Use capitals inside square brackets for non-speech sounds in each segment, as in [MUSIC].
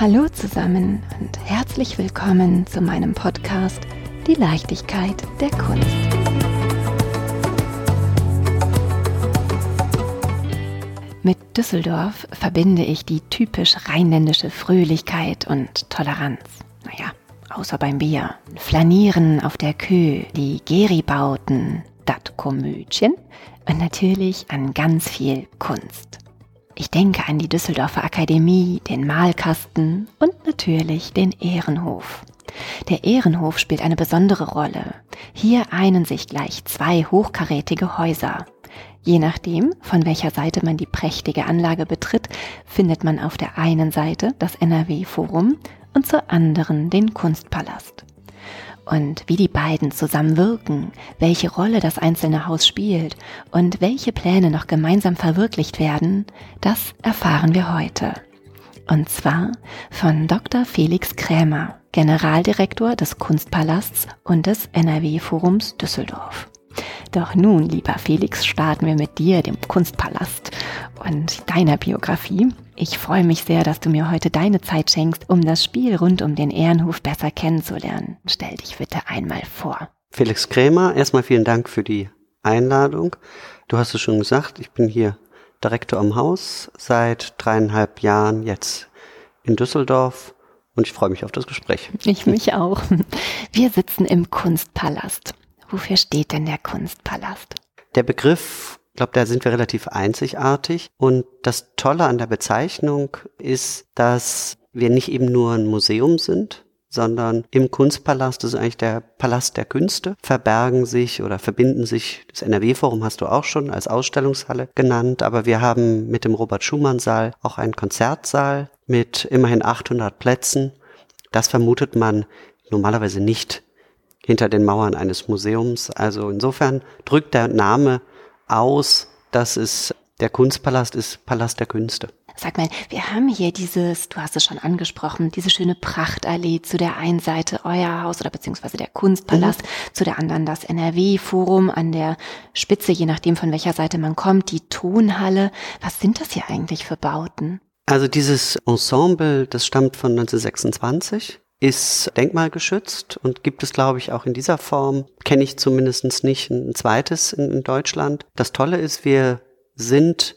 Hallo zusammen und herzlich willkommen zu meinem Podcast Die Leichtigkeit der Kunst. Mit Düsseldorf verbinde ich die typisch rheinländische Fröhlichkeit und Toleranz. Naja, außer beim Bier. Flanieren auf der Kö, die Geribauten, dat Komödchen und natürlich an ganz viel Kunst. Ich denke an die Düsseldorfer Akademie, den Malkasten und natürlich den Ehrenhof. Der Ehrenhof spielt eine besondere Rolle. Hier einen sich gleich zwei hochkarätige Häuser. Je nachdem, von welcher Seite man die prächtige Anlage betritt, findet man auf der einen Seite das NRW-Forum und zur anderen den Kunstpalast und wie die beiden zusammenwirken, welche Rolle das einzelne Haus spielt und welche Pläne noch gemeinsam verwirklicht werden, das erfahren wir heute. Und zwar von Dr. Felix Krämer, Generaldirektor des Kunstpalasts und des NRW-Forums Düsseldorf. Doch nun, lieber Felix, starten wir mit dir, dem Kunstpalast und deiner Biografie. Ich freue mich sehr, dass du mir heute deine Zeit schenkst, um das Spiel rund um den Ehrenhof besser kennenzulernen. Stell dich bitte einmal vor. Felix Krämer, erstmal vielen Dank für die Einladung. Du hast es schon gesagt, ich bin hier Direktor am Haus seit dreieinhalb Jahren jetzt in Düsseldorf und ich freue mich auf das Gespräch. Ich mich auch. Wir sitzen im Kunstpalast. Wofür steht denn der Kunstpalast? Der Begriff, ich glaube, da sind wir relativ einzigartig. Und das Tolle an der Bezeichnung ist, dass wir nicht eben nur ein Museum sind, sondern im Kunstpalast, das ist eigentlich der Palast der Künste, verbergen sich oder verbinden sich, das NRW-Forum hast du auch schon als Ausstellungshalle genannt, aber wir haben mit dem Robert-Schumann-Saal auch einen Konzertsaal mit immerhin 800 Plätzen. Das vermutet man normalerweise nicht hinter den Mauern eines Museums. Also insofern drückt der Name aus, dass es der Kunstpalast ist, Palast der Künste. Sag mal, wir haben hier dieses, du hast es schon angesprochen, diese schöne Prachtallee zu der einen Seite euer Haus oder beziehungsweise der Kunstpalast, mhm. zu der anderen das NRW-Forum, an der Spitze, je nachdem von welcher Seite man kommt, die Tonhalle. Was sind das hier eigentlich für Bauten? Also dieses Ensemble, das stammt von 1926 ist denkmalgeschützt und gibt es, glaube ich, auch in dieser Form, kenne ich zumindest nicht ein zweites in, in Deutschland. Das Tolle ist, wir sind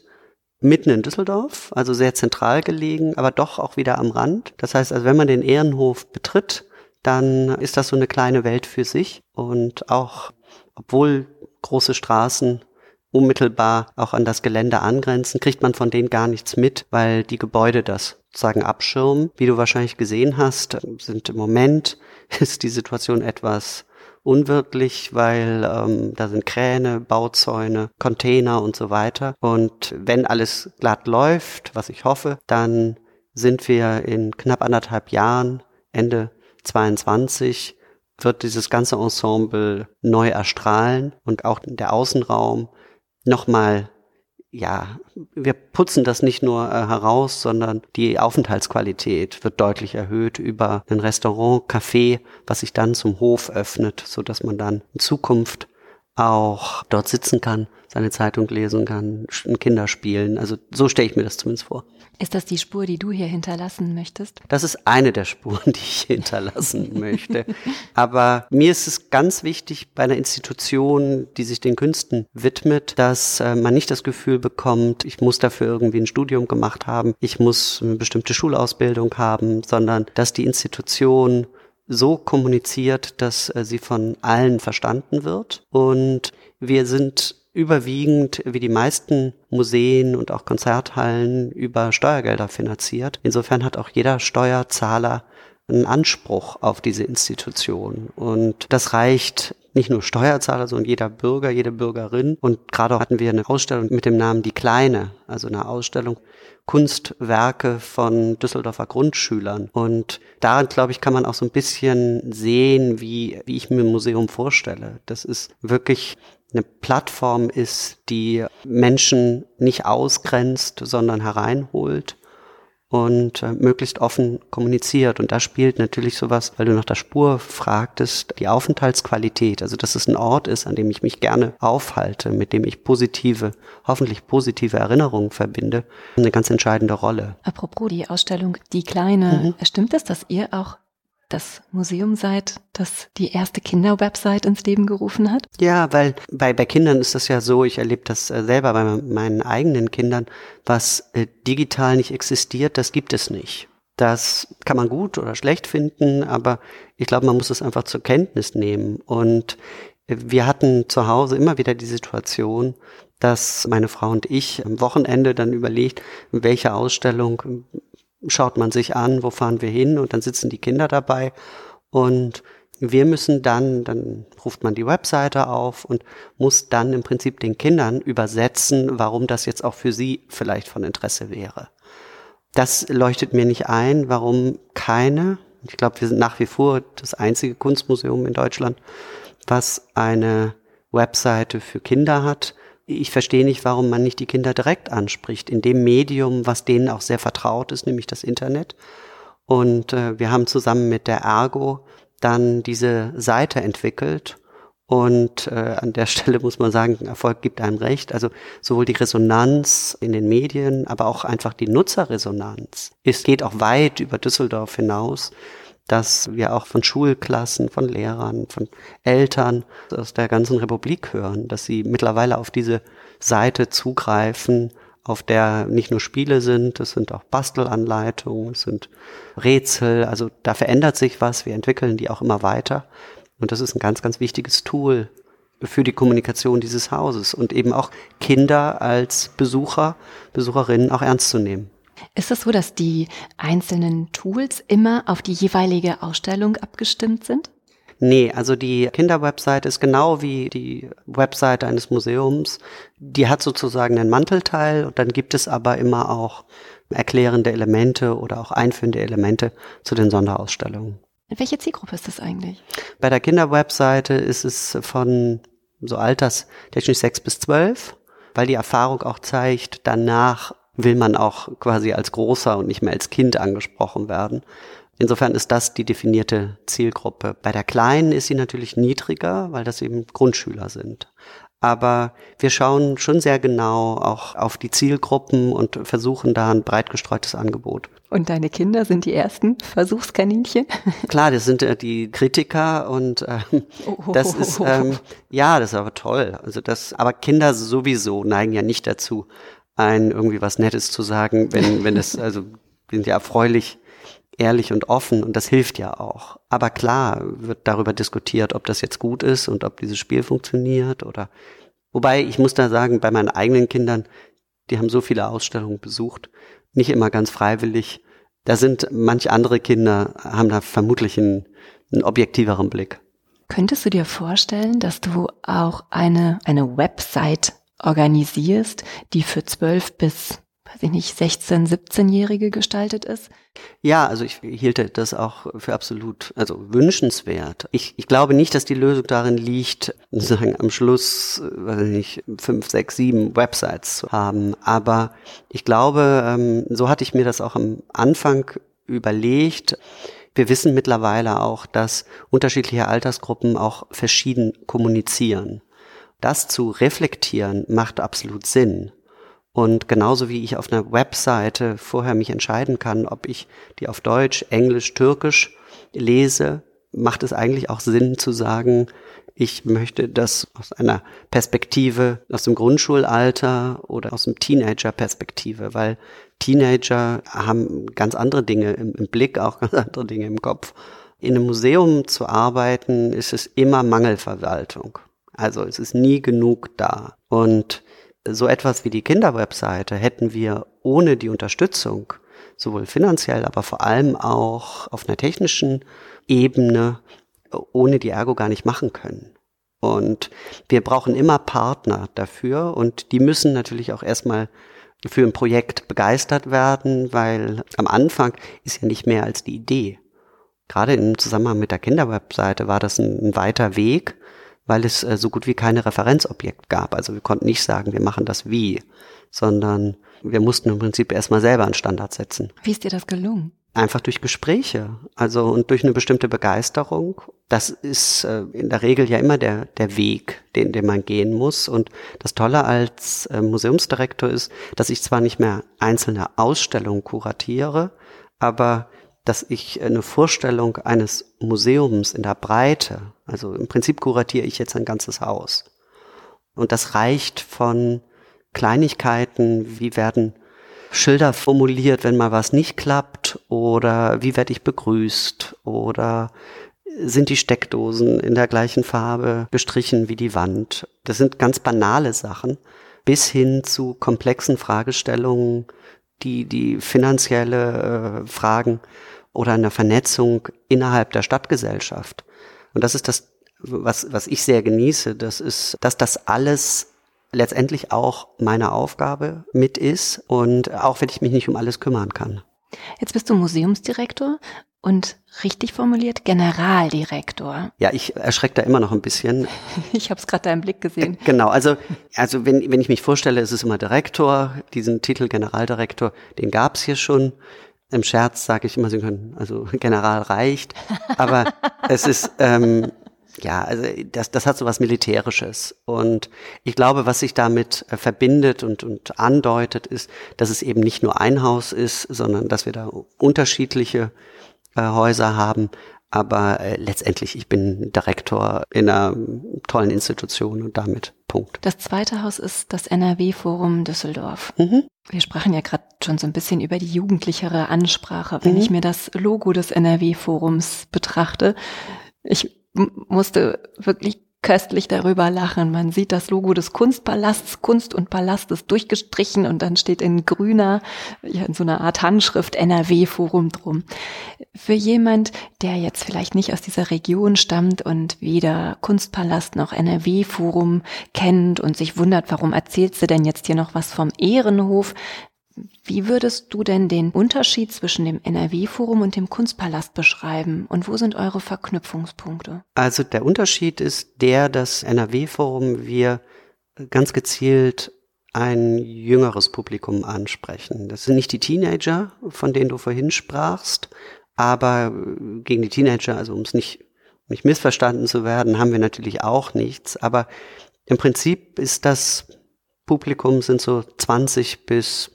mitten in Düsseldorf, also sehr zentral gelegen, aber doch auch wieder am Rand. Das heißt, also wenn man den Ehrenhof betritt, dann ist das so eine kleine Welt für sich und auch, obwohl große Straßen unmittelbar auch an das Gelände angrenzen, kriegt man von denen gar nichts mit, weil die Gebäude das sozusagen abschirmen. Wie du wahrscheinlich gesehen hast, sind im Moment [LAUGHS] ist die Situation etwas unwirtlich, weil ähm, da sind Kräne, Bauzäune, Container und so weiter. Und wenn alles glatt läuft, was ich hoffe, dann sind wir in knapp anderthalb Jahren, Ende 22, wird dieses ganze Ensemble neu erstrahlen und auch der Außenraum nochmal, ja, wir putzen das nicht nur äh, heraus, sondern die Aufenthaltsqualität wird deutlich erhöht über ein Restaurant, Café, was sich dann zum Hof öffnet, so dass man dann in Zukunft auch dort sitzen kann, seine Zeitung lesen kann, Kinder spielen. Also so stelle ich mir das zumindest vor. Ist das die Spur, die du hier hinterlassen möchtest? Das ist eine der Spuren, [LAUGHS] die ich hinterlassen möchte. Aber mir ist es ganz wichtig bei einer Institution, die sich den Künsten widmet, dass äh, man nicht das Gefühl bekommt, ich muss dafür irgendwie ein Studium gemacht haben, ich muss eine bestimmte Schulausbildung haben, sondern dass die Institution so kommuniziert, dass äh, sie von allen verstanden wird. Und wir sind überwiegend, wie die meisten Museen und auch Konzerthallen, über Steuergelder finanziert. Insofern hat auch jeder Steuerzahler einen Anspruch auf diese Institution. Und das reicht nicht nur Steuerzahler, sondern jeder Bürger, jede Bürgerin. Und gerade hatten wir eine Ausstellung mit dem Namen Die Kleine, also eine Ausstellung Kunstwerke von Düsseldorfer Grundschülern. Und daran, glaube ich, kann man auch so ein bisschen sehen, wie, wie ich mir ein Museum vorstelle. Das ist wirklich eine Plattform ist, die Menschen nicht ausgrenzt, sondern hereinholt und äh, möglichst offen kommuniziert. Und da spielt natürlich sowas, weil du nach der Spur fragtest, die Aufenthaltsqualität, also dass es ein Ort ist, an dem ich mich gerne aufhalte, mit dem ich positive, hoffentlich positive Erinnerungen verbinde, eine ganz entscheidende Rolle. Apropos die Ausstellung Die Kleine, mhm. stimmt es, dass ihr auch das Museum seid, das die erste Kinderwebsite ins Leben gerufen hat? Ja, weil bei, bei Kindern ist das ja so, ich erlebe das äh, selber bei meinen eigenen Kindern, was äh, digital nicht existiert, das gibt es nicht. Das kann man gut oder schlecht finden, aber ich glaube, man muss es einfach zur Kenntnis nehmen. Und äh, wir hatten zu Hause immer wieder die Situation, dass meine Frau und ich am Wochenende dann überlegt, welche Ausstellung schaut man sich an, wo fahren wir hin und dann sitzen die Kinder dabei und wir müssen dann, dann ruft man die Webseite auf und muss dann im Prinzip den Kindern übersetzen, warum das jetzt auch für sie vielleicht von Interesse wäre. Das leuchtet mir nicht ein, warum keine, ich glaube, wir sind nach wie vor das einzige Kunstmuseum in Deutschland, was eine Webseite für Kinder hat, ich verstehe nicht, warum man nicht die Kinder direkt anspricht, in dem Medium, was denen auch sehr vertraut ist, nämlich das Internet. Und äh, wir haben zusammen mit der Ergo dann diese Seite entwickelt. Und äh, an der [LAUGHS] Stelle muss man sagen, Erfolg gibt einem recht. Also sowohl die Resonanz in den Medien, aber auch einfach die Nutzerresonanz. Es geht auch weit über Düsseldorf hinaus dass wir auch von Schulklassen, von Lehrern, von Eltern aus der ganzen Republik hören, dass sie mittlerweile auf diese Seite zugreifen, auf der nicht nur Spiele sind, es sind auch Bastelanleitungen, es sind Rätsel, also da verändert sich was, wir entwickeln die auch immer weiter und das ist ein ganz, ganz wichtiges Tool für die Kommunikation dieses Hauses und eben auch Kinder als Besucher, Besucherinnen auch ernst zu nehmen. Ist es so, dass die einzelnen Tools immer auf die jeweilige Ausstellung abgestimmt sind? Nee, also die Kinderwebsite ist genau wie die Website eines Museums. Die hat sozusagen einen Mantelteil und dann gibt es aber immer auch erklärende Elemente oder auch einführende Elemente zu den Sonderausstellungen. Welche Zielgruppe ist das eigentlich? Bei der Kinderwebseite ist es von so alterstechnisch sechs bis zwölf, weil die Erfahrung auch zeigt, danach will man auch quasi als Großer und nicht mehr als Kind angesprochen werden. Insofern ist das die definierte Zielgruppe. Bei der Kleinen ist sie natürlich niedriger, weil das eben Grundschüler sind. Aber wir schauen schon sehr genau auch auf die Zielgruppen und versuchen da ein breit gestreutes Angebot. Und deine Kinder sind die ersten Versuchskaninchen? [LAUGHS] Klar, das sind äh, die Kritiker und äh, oh. das ist ähm, ja, das ist aber toll. Also das, aber Kinder sowieso neigen ja nicht dazu, ein irgendwie was Nettes zu sagen, wenn, wenn es, also sind ja erfreulich ehrlich und offen und das hilft ja auch. Aber klar wird darüber diskutiert, ob das jetzt gut ist und ob dieses Spiel funktioniert oder wobei ich muss da sagen, bei meinen eigenen Kindern, die haben so viele Ausstellungen besucht, nicht immer ganz freiwillig. Da sind manch andere Kinder, haben da vermutlich einen, einen objektiveren Blick. Könntest du dir vorstellen, dass du auch eine, eine Website organisierst, die für zwölf bis weiß ich nicht, 16, 17-Jährige gestaltet ist? Ja, also ich hielte das auch für absolut, also wünschenswert. Ich, ich glaube nicht, dass die Lösung darin liegt, sagen, am Schluss, weiß ich nicht, fünf, sechs, sieben Websites zu haben. Aber ich glaube, ähm, so hatte ich mir das auch am Anfang überlegt. Wir wissen mittlerweile auch, dass unterschiedliche Altersgruppen auch verschieden kommunizieren das zu reflektieren macht absolut Sinn. Und genauso wie ich auf einer Webseite vorher mich entscheiden kann, ob ich die auf Deutsch, Englisch, Türkisch lese, macht es eigentlich auch Sinn zu sagen, ich möchte das aus einer Perspektive aus dem Grundschulalter oder aus dem Teenager-Perspektive, weil Teenager haben ganz andere Dinge im, im Blick, auch ganz andere Dinge im Kopf. In einem Museum zu arbeiten, ist es immer Mangelverwaltung. Also es ist nie genug da. Und so etwas wie die Kinderwebseite hätten wir ohne die Unterstützung, sowohl finanziell, aber vor allem auch auf einer technischen Ebene, ohne die Ergo gar nicht machen können. Und wir brauchen immer Partner dafür und die müssen natürlich auch erstmal für ein Projekt begeistert werden, weil am Anfang ist ja nicht mehr als die Idee. Gerade im Zusammenhang mit der Kinderwebseite war das ein, weiter Weg, weil es äh, so gut wie keine Referenzobjekt gab. Also wir konnten nicht sagen, wir machen das wie, sondern wir mussten im Prinzip erstmal selber einen Standard setzen. Wie ist dir das gelungen? Einfach durch Gespräche, also und durch eine bestimmte Begeisterung. Das ist äh, in der Regel ja immer der, der Weg, den, den man gehen muss. Und das Tolle als äh, Museumsdirektor ist, dass ich zwar nicht mehr einzelne Ausstellungen kuratiere, aber dass ich eine Vorstellung eines Museums in der Breite, also im Prinzip kuratiere ich jetzt ein ganzes Haus. Und das reicht von Kleinigkeiten, wie werden Schilder formuliert, wenn mal was nicht klappt, oder wie werde ich begrüßt, oder sind die Steckdosen in der gleichen Farbe gestrichen wie die Wand. Das sind ganz banale Sachen, bis hin zu komplexen Fragestellungen, die die finanzielle äh, Fragen oder einer Vernetzung innerhalb der Stadtgesellschaft. Und das ist das, was, was ich sehr genieße, das ist, dass das alles letztendlich auch meine Aufgabe mit ist und auch wenn ich mich nicht um alles kümmern kann. Jetzt bist du Museumsdirektor und richtig formuliert Generaldirektor. Ja, ich erschrecke da immer noch ein bisschen. [LAUGHS] ich habe es gerade da im Blick gesehen. Äh, genau, also also wenn wenn ich mich vorstelle, ist es immer Direktor, diesen Titel Generaldirektor, den gab es hier schon. Im Scherz sage ich immer, Sie können, also [LAUGHS] General reicht, aber [LAUGHS] es ist ähm, ja, also das, das hat so was Militärisches. Und ich glaube, was sich damit äh, verbindet und, und andeutet, ist, dass es eben nicht nur ein Haus ist, sondern dass wir da unterschiedliche Häuser haben. Aber äh, letztendlich, ich bin Direktor in einer tollen Institution und damit Punkt. Das zweite Haus ist das NRW-Forum Düsseldorf. Mhm. Wir sprachen ja gerade schon so ein bisschen über die jugendlichere Ansprache. Wenn mhm. ich mir das Logo des NRW-Forums betrachte, ich musste wirklich köstlich darüber lachen. Man sieht das Logo des Kunstpalasts, Kunst und Palast ist durchgestrichen und dann steht in grüner, ja, in so einer Art Handschrift NRW-Forum drum. Für jemand, der jetzt vielleicht nicht aus dieser Region stammt und weder Kunstpalast noch NRW-Forum kennt und sich wundert, warum erzählst du denn jetzt hier noch was vom Ehrenhof, wie würdest du denn den Unterschied zwischen dem NRW-Forum und dem Kunstpalast beschreiben und wo sind eure Verknüpfungspunkte? Also der Unterschied ist der, dass NRW-Forum wir ganz gezielt ein jüngeres Publikum ansprechen. Das sind nicht die Teenager, von denen du vorhin sprachst, aber gegen die Teenager, also um es nicht, nicht missverstanden zu werden, haben wir natürlich auch nichts. Aber im Prinzip ist das Publikum sind so 20 bis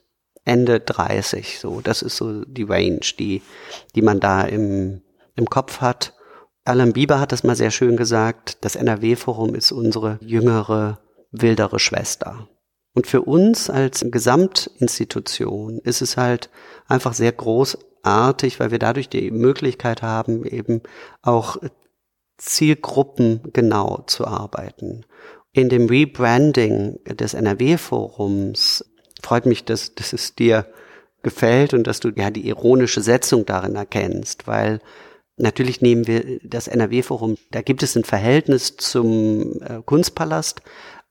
Ende 30, so. Das ist so die Range, die, die man da im, im Kopf hat. Alan Bieber hat das mal sehr schön gesagt. Das NRW-Forum ist unsere jüngere, wildere Schwester. Und für uns als Gesamtinstitution ist es halt einfach sehr großartig, weil wir dadurch die Möglichkeit haben, eben auch Zielgruppen genau zu arbeiten. In dem Rebranding des NRW-Forums freut mich, dass, dass es dir gefällt und dass du ja die ironische Setzung darin erkennst, weil natürlich nehmen wir das NRW-Forum, da gibt es ein Verhältnis zum äh, Kunstpalast,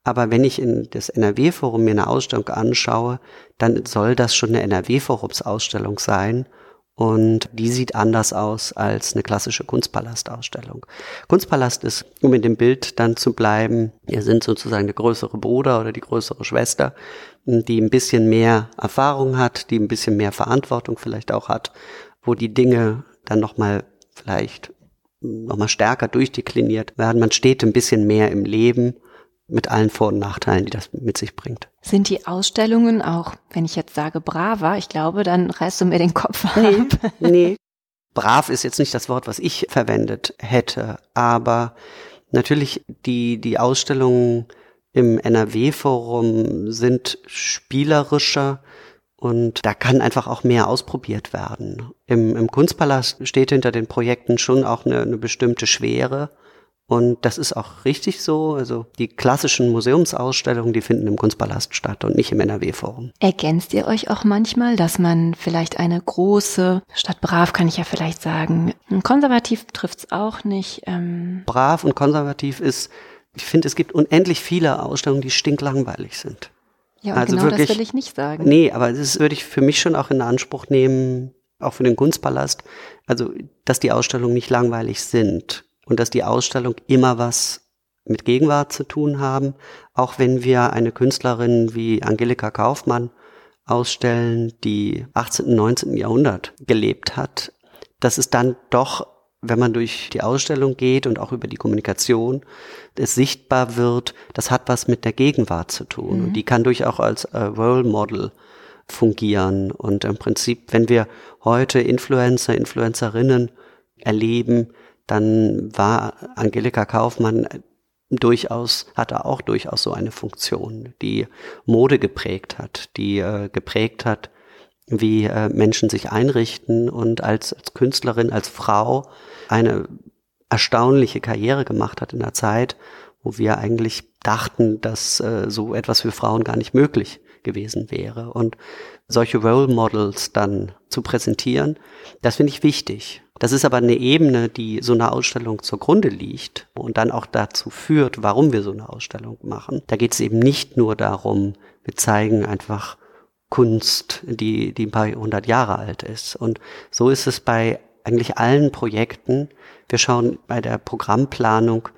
aber wenn ich in das NRW-Forum mir eine Ausstellung anschaue, dann soll das schon eine NRW-Forums-Ausstellung sein und die sieht anders aus als eine klassische Kunstpalastausstellung. Kunstpalast ist, um in dem Bild dann zu bleiben, wir sind sozusagen der größere Bruder oder die größere Schwester, die ein bisschen mehr Erfahrung hat, die ein bisschen mehr Verantwortung vielleicht auch hat, wo die Dinge dann nochmal vielleicht nochmal stärker durchdekliniert werden. Man steht ein bisschen mehr im Leben mit allen Vor- und Nachteilen, die das mit sich bringt. Sind die Ausstellungen auch, wenn ich jetzt sage braver, ich glaube, dann reißt du mir den Kopf ab. Nee, nee. Brav ist jetzt nicht das Wort, was ich verwendet hätte, aber natürlich die, die Ausstellungen im NRW-Forum sind spielerischer und da kann einfach auch mehr ausprobiert werden. Im, im Kunstpalast steht hinter den Projekten schon auch eine, eine bestimmte Schwere und das ist auch richtig so. Also die klassischen Museumsausstellungen, die finden im Kunstpalast statt und nicht im NRW-Forum. Ergänzt ihr euch auch manchmal, dass man vielleicht eine große, statt brav kann ich ja vielleicht sagen, konservativ trifft's auch nicht. Ähm brav und konservativ ist, ich finde, es gibt unendlich viele Ausstellungen, die stinklangweilig sind. Ja, und also genau wirklich, das will ich nicht sagen. Nee, aber das würde ich für mich schon auch in Anspruch nehmen, auch für den Kunstpalast, also dass die Ausstellungen nicht langweilig sind und dass die Ausstellung immer was mit Gegenwart zu tun haben, auch wenn wir eine Künstlerin wie Angelika Kaufmann ausstellen, die 18. und 19. Jahrhundert gelebt hat, dass es dann doch, wenn man durch die Ausstellung geht und auch über die Kommunikation, es sichtbar wird, das hat was mit der Gegenwart zu tun. Mhm. Und die kann durchaus als äh, Role Model fungieren. Und im Prinzip, wenn wir heute Influencer, Influencerinnen erleben, dann war Angelika Kaufmann durchaus, hatte auch durchaus so eine Funktion, die Mode geprägt hat, die äh, geprägt hat, wie äh, Menschen sich einrichten und als, als Künstlerin, als Frau eine erstaunliche Karriere gemacht hat in der Zeit, wo wir eigentlich dachten, dass äh, so etwas für Frauen gar nicht möglich gewesen wäre. Und solche Role Models dann zu präsentieren, das finde ich wichtig. Das ist aber eine Ebene, die so einer Ausstellung zugrunde liegt und dann auch dazu führt, warum wir so eine Ausstellung machen. Da geht es eben nicht nur darum, wir zeigen einfach Kunst, die, die ein paar hundert Jahre alt ist. Und so ist es bei eigentlich allen Projekten. Wir schauen bei der Programmplanung,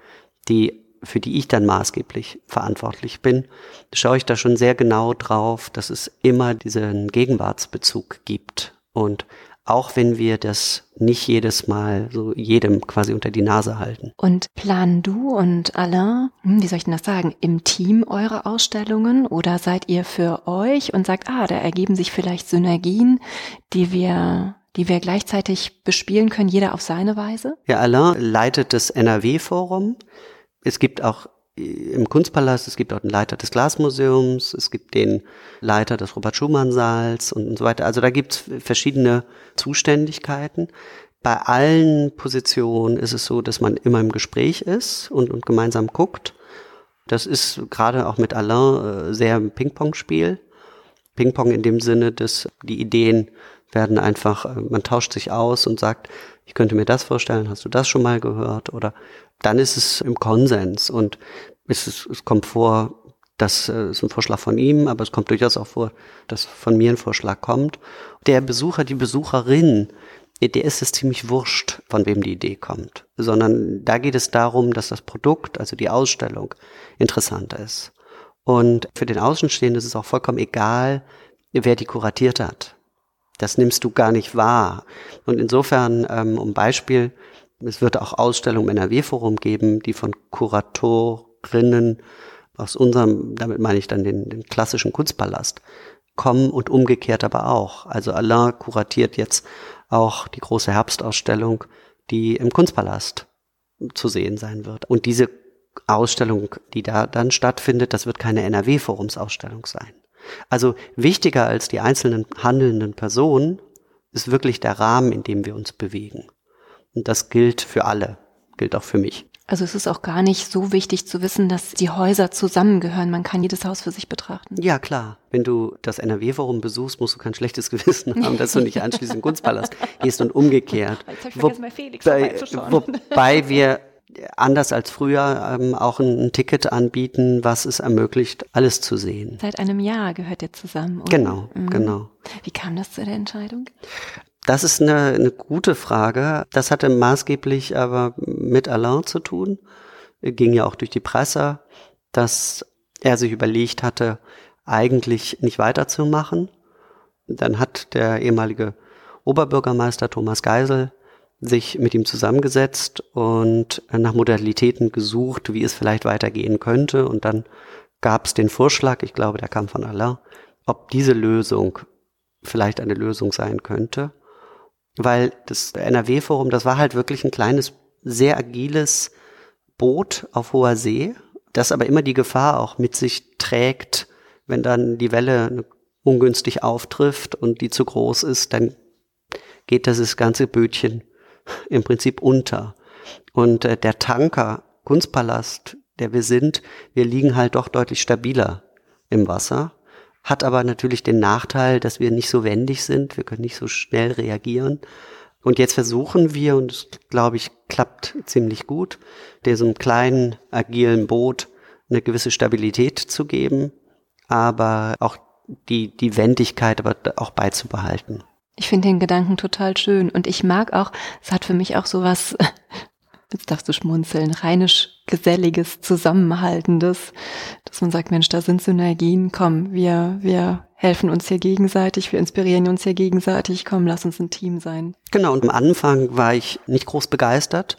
die für die ich dann maßgeblich verantwortlich bin, schaue ich da schon sehr genau drauf, dass es immer diesen Gegenwartsbezug gibt. Und auch wenn wir das nicht jedes Mal so jedem quasi unter die Nase halten. Und planen du und Alain, hm, wie soll ich denn das sagen, im Team eure Ausstellungen oder seid ihr für euch und sagt, ah, da ergeben sich vielleicht Synergien, die wir die wir gleichzeitig bespielen können, jeder auf seine Weise? Ja, Alain leitet das NRW-Forum. Es gibt auch im Kunstpalast, es gibt auch den Leiter des Glasmuseums, es gibt den Leiter des Robert-Schumann-Saals und so weiter. Also da gibt es verschiedene Zuständigkeiten. Bei allen Positionen ist es so, dass man immer im Gespräch ist und, und gemeinsam guckt. Das ist gerade auch mit Alain äh, sehr ein Ping-Pong-Spiel. Ping-Pong in dem Sinne, dass die Ideen werden einfach, äh, man tauscht sich aus und sagt, ich könnte mir das vorstellen, hast du das schon mal gehört? Oder dann ist es im Konsens und es, ist, es kommt vor, das äh, ist ein Vorschlag von ihm, aber es kommt durchaus auch vor, dass von mir ein Vorschlag kommt. Der Besucher, die Besucherin, der ist es ziemlich wurscht, von wem die Idee kommt, sondern da geht es darum, dass das Produkt, also die Ausstellung, interessant ist. Und für den Außenstehenden ist es auch vollkommen egal, wer die kuratiert hat. Das nimmst du gar nicht wahr. Und insofern, ähm, um Beispiel es wird auch Ausstellungen im NRW-Forum geben, die von Kuratorinnen aus unserem, damit meine ich dann den, den klassischen Kunstpalast, kommen und umgekehrt aber auch. Also Alain kuratiert jetzt auch die große Herbstausstellung, die im Kunstpalast zu sehen sein wird. Und diese Ausstellung, die da dann stattfindet, das wird keine NRW-Forumsausstellung sein. Also wichtiger als die einzelnen handelnden Personen ist wirklich der Rahmen, in dem wir uns bewegen. Und das gilt für alle, gilt auch für mich. Also es ist auch gar nicht so wichtig zu wissen, dass die Häuser zusammengehören. Man kann jedes Haus für sich betrachten. Ja, klar. Wenn du das NRW-Forum besuchst, musst du kein schlechtes [LAUGHS] Gewissen haben, dass du nicht anschließend in den Kunstpalast gehst und umgekehrt. Jetzt bei Felix wobei, wobei wir anders als früher ähm, auch ein, ein, Ticket anbieten, was es ermöglicht, alles zu sehen. Seit einem Jahr gehört ihr zusammen. Oder? Genau, mhm. genau. Wie kam das zu der Entscheidung? Das ist eine, eine gute Frage. Das hatte maßgeblich aber mit Alain zu tun. Ging ja auch durch die Presse, dass er sich überlegt hatte, eigentlich nicht weiterzumachen. Dann hat der ehemalige Oberbürgermeister Thomas Geisel sich mit ihm zusammengesetzt und nach Modalitäten gesucht, wie es vielleicht weitergehen könnte. Und dann gab es den Vorschlag, ich glaube, der kam von Alain, ob diese Lösung vielleicht eine Lösung sein könnte weil das NRW-Forum, das war halt wirklich ein kleines, sehr agiles Boot auf hoher See, das aber immer die Gefahr auch mit sich trägt, wenn dann die Welle ungünstig auftrifft und die zu groß ist, dann geht das ganze Bötchen [LAUGHS] im Prinzip unter. Und äh, der Tanker Kunstpalast, der wir sind, wir liegen halt doch deutlich stabiler im Wasser hat aber natürlich den Nachteil, dass wir nicht so wendig sind, wir können nicht so schnell reagieren. Und jetzt versuchen wir, und es glaube ich klappt ziemlich gut, diesem kleinen, agilen Boot eine gewisse Stabilität zu geben, aber auch die, die Wendigkeit aber auch beizubehalten. Ich finde den Gedanken total schön und ich mag auch, es hat für mich auch so was jetzt darfst du schmunzeln, rheinisch geselliges, zusammenhaltendes, dass man sagt, Mensch, da sind Synergien, komm, wir, wir helfen uns hier gegenseitig, wir inspirieren uns hier gegenseitig, komm, lass uns ein Team sein. Genau, und am Anfang war ich nicht groß begeistert,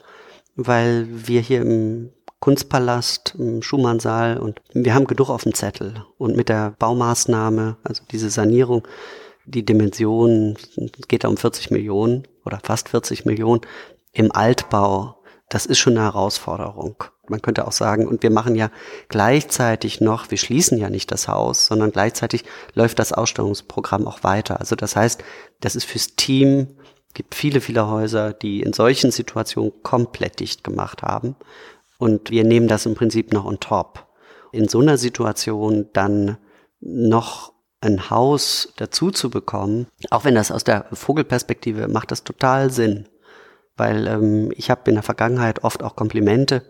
weil wir hier im Kunstpalast, im Schumannsaal und wir haben genug auf dem Zettel. Und mit der Baumaßnahme, also diese Sanierung, die Dimension geht da um 40 Millionen oder fast 40 Millionen im Altbau das ist schon eine Herausforderung. Man könnte auch sagen, und wir machen ja gleichzeitig noch, wir schließen ja nicht das Haus, sondern gleichzeitig läuft das Ausstellungsprogramm auch weiter. Also das heißt, das ist fürs Team, gibt viele, viele Häuser, die in solchen Situationen komplett dicht gemacht haben. Und wir nehmen das im Prinzip noch on top. In so einer Situation dann noch ein Haus dazu zu bekommen, auch wenn das aus der Vogelperspektive macht das total Sinn weil ähm, ich habe in der Vergangenheit oft auch Komplimente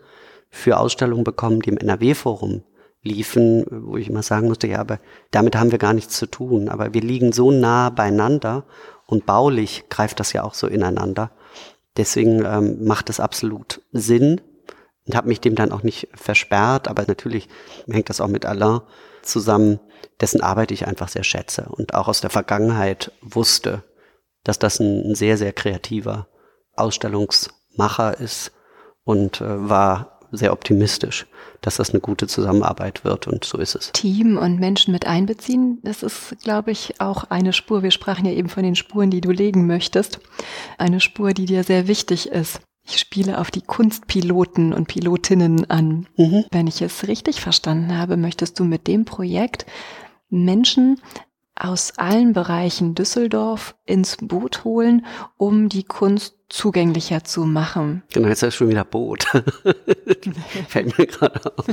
für Ausstellungen bekommen, die im NRW-Forum liefen, wo ich immer sagen musste, ja, aber damit haben wir gar nichts zu tun. Aber wir liegen so nah beieinander und baulich greift das ja auch so ineinander. Deswegen ähm, macht es absolut Sinn und habe mich dem dann auch nicht versperrt. Aber natürlich hängt das auch mit Alain zusammen, dessen Arbeit ich einfach sehr schätze und auch aus der Vergangenheit wusste, dass das ein, ein sehr, sehr kreativer Ausstellungsmacher ist und äh, war sehr optimistisch, dass das eine gute Zusammenarbeit wird und so ist es. Team und Menschen mit einbeziehen, das ist, glaube ich, auch eine Spur. Wir sprachen ja eben von den Spuren, die du legen möchtest. Eine Spur, die dir sehr wichtig ist. Ich spiele auf die Kunstpiloten und Pilotinnen an. Mhm. Wenn ich es richtig verstanden habe, möchtest du mit dem Projekt Menschen aus allen Bereichen Düsseldorf ins Boot holen, um die Kunst zugänglicher zu machen. Genau, jetzt ist schon wieder Boot. [LAUGHS] Fällt mir gerade auf.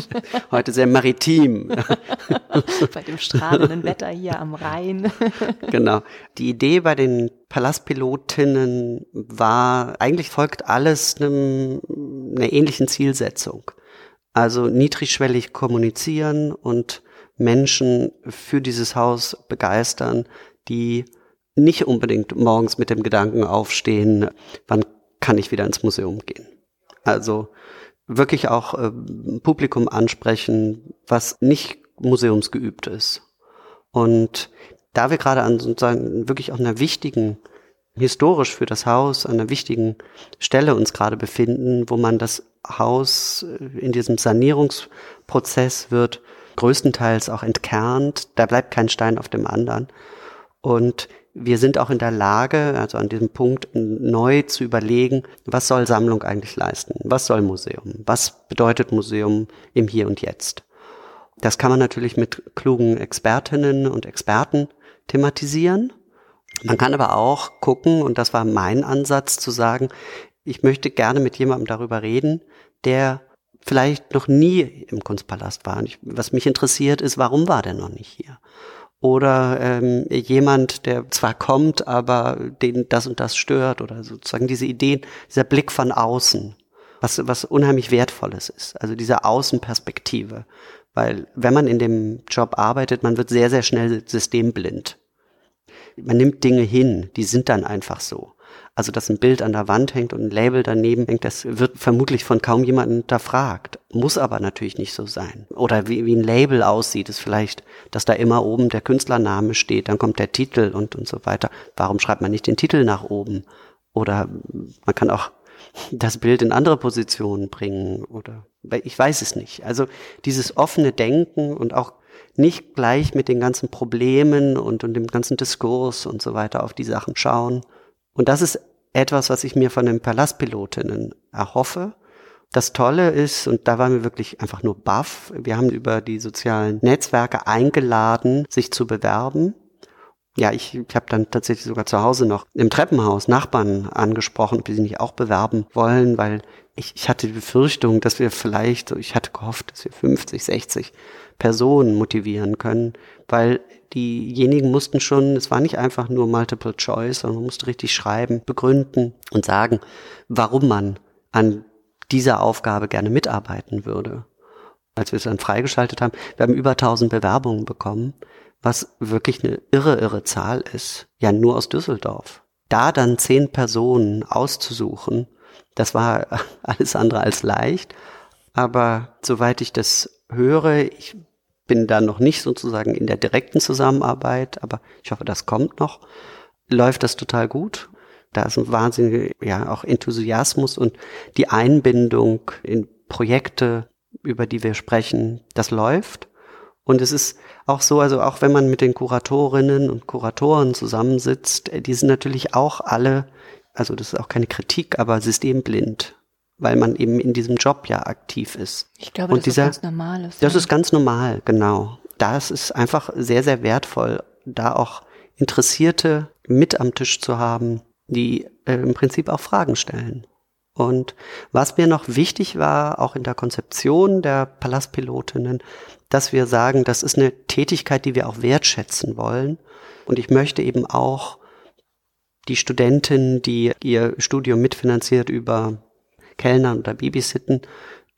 Heute sehr maritim. [LAUGHS] bei dem strahlenden Wetter hier am Rhein. [LAUGHS] genau. Die Idee bei den Palastpilotinnen war, eigentlich folgt alles einem, einer ähnlichen Zielsetzung. Also niedrigschwellig kommunizieren und Menschen für dieses Haus begeistern, die nicht unbedingt morgens mit dem Gedanken aufstehen, wann kann ich wieder ins Museum gehen. Also wirklich auch äh, Publikum ansprechen, was nicht museumsgeübt ist. Und da wir gerade an sozusagen wirklich auch einer wichtigen, historisch für das Haus, an einer wichtigen Stelle uns gerade befinden, wo man das Haus äh, in diesem Sanierungsprozess wird größtenteils auch entkernt. Da bleibt kein Stein auf dem anderen. Und wir sind auch in der Lage, also an diesem Punkt neu zu überlegen, was soll Sammlung eigentlich leisten? Was soll Museum? Was bedeutet Museum im Hier und Jetzt? Das kann man natürlich mit klugen Expertinnen und Experten thematisieren. Man kann aber auch gucken, und das war mein Ansatz, zu sagen, ich möchte gerne mit jemandem darüber reden, der vielleicht noch nie im Kunstpalast war. Ich, was mich interessiert ist, warum war der noch nicht hier? Oder ähm, jemand, der zwar kommt, aber den das und das stört oder sozusagen diese Ideen, dieser Blick von außen, was, was unheimlich wertvolles ist. Also diese Außenperspektive. Weil wenn man in dem Job arbeitet, man wird sehr, sehr schnell systemblind. Man nimmt Dinge hin, die sind dann einfach so. Also, dass ein Bild an der Wand hängt und ein Label daneben hängt, das wird vermutlich von kaum jemandem hinterfragt. Muss aber natürlich nicht so sein. Oder wie, wie ein Label aussieht, ist vielleicht, dass da immer oben der Künstlername steht, dann kommt der Titel und, und so weiter. Warum schreibt man nicht den Titel nach oben? Oder man kann auch [LAUGHS] das Bild in andere Positionen bringen oder ich weiß es nicht. Also dieses offene Denken und auch nicht gleich mit den ganzen Problemen und, und dem ganzen Diskurs und so weiter auf die Sachen schauen, und das ist etwas, was ich mir von den Palastpilotinnen erhoffe. Das Tolle ist, und da waren wir wirklich einfach nur baff, wir haben über die sozialen Netzwerke eingeladen, sich zu bewerben. Ja, ich, ich habe dann tatsächlich sogar zu Hause noch im Treppenhaus Nachbarn angesprochen, ob sie nicht auch bewerben wollen, weil ich, ich hatte die Befürchtung, dass wir vielleicht, ich hatte gehofft, dass wir 50, 60 Personen motivieren können, weil diejenigen mussten schon, es war nicht einfach nur Multiple Choice, sondern man musste richtig schreiben, begründen und sagen, warum man an dieser Aufgabe gerne mitarbeiten würde. Als wir es dann freigeschaltet haben, wir haben über 1000 Bewerbungen bekommen, was wirklich eine irre, irre Zahl ist. Ja, nur aus Düsseldorf. Da dann zehn Personen auszusuchen, Das war [LAUGHS] alles andere als leicht. Aber soweit ich das höre, ich bin da noch nicht sozusagen in der direkten Zusammenarbeit, aber ich hoffe, das kommt noch, läuft das total gut. Da ist ein wahnsinniger, ja, auch Enthusiasmus und die Einbindung in Projekte, über die wir sprechen, das läuft. Und es ist auch so, also auch wenn man mit den Kuratorinnen und Kuratoren zusammensitzt, die sind natürlich auch alle, also das ist auch keine Kritik, aber systemblind weil man eben in diesem Job ja aktiv ist. Ich glaube, und das dieser, ist ganz normal. Ist, das ja. ist ganz normal, genau. Das ist einfach sehr, sehr wertvoll, da auch Interessierte mit am Tisch zu haben, die äh, im Prinzip auch Fragen stellen. Und was mir noch wichtig war, auch in der Konzeption der Palastpilotinnen, dass wir sagen, das ist eine Tätigkeit, die wir auch wertschätzen wollen. Und ich möchte eben auch die Studentin, die ihr Studium mitfinanziert über Kellnern oder Babysitten,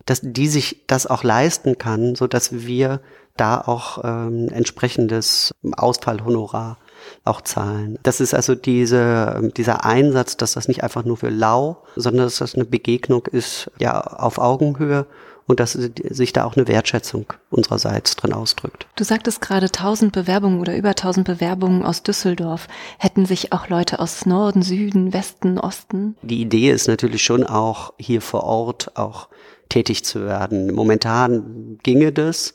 dass die sich das auch leisten kann, so dass wir da auch ähm, entsprechendes Ausfallhonorar auch zahlen. Das ist also diese, dieser Einsatz, dass das nicht einfach nur für lau, sondern dass das eine Begegnung ist, ja, auf Augenhöhe und dass sich da auch eine Wertschätzung unsererseits drin ausdrückt. Du sagtest gerade 1000 Bewerbungen oder über 1000 Bewerbungen aus Düsseldorf. Hätten sich auch Leute aus Norden, Süden, Westen, Osten? Die Idee ist natürlich schon auch hier vor Ort auch tätig zu werden. Momentan ginge das,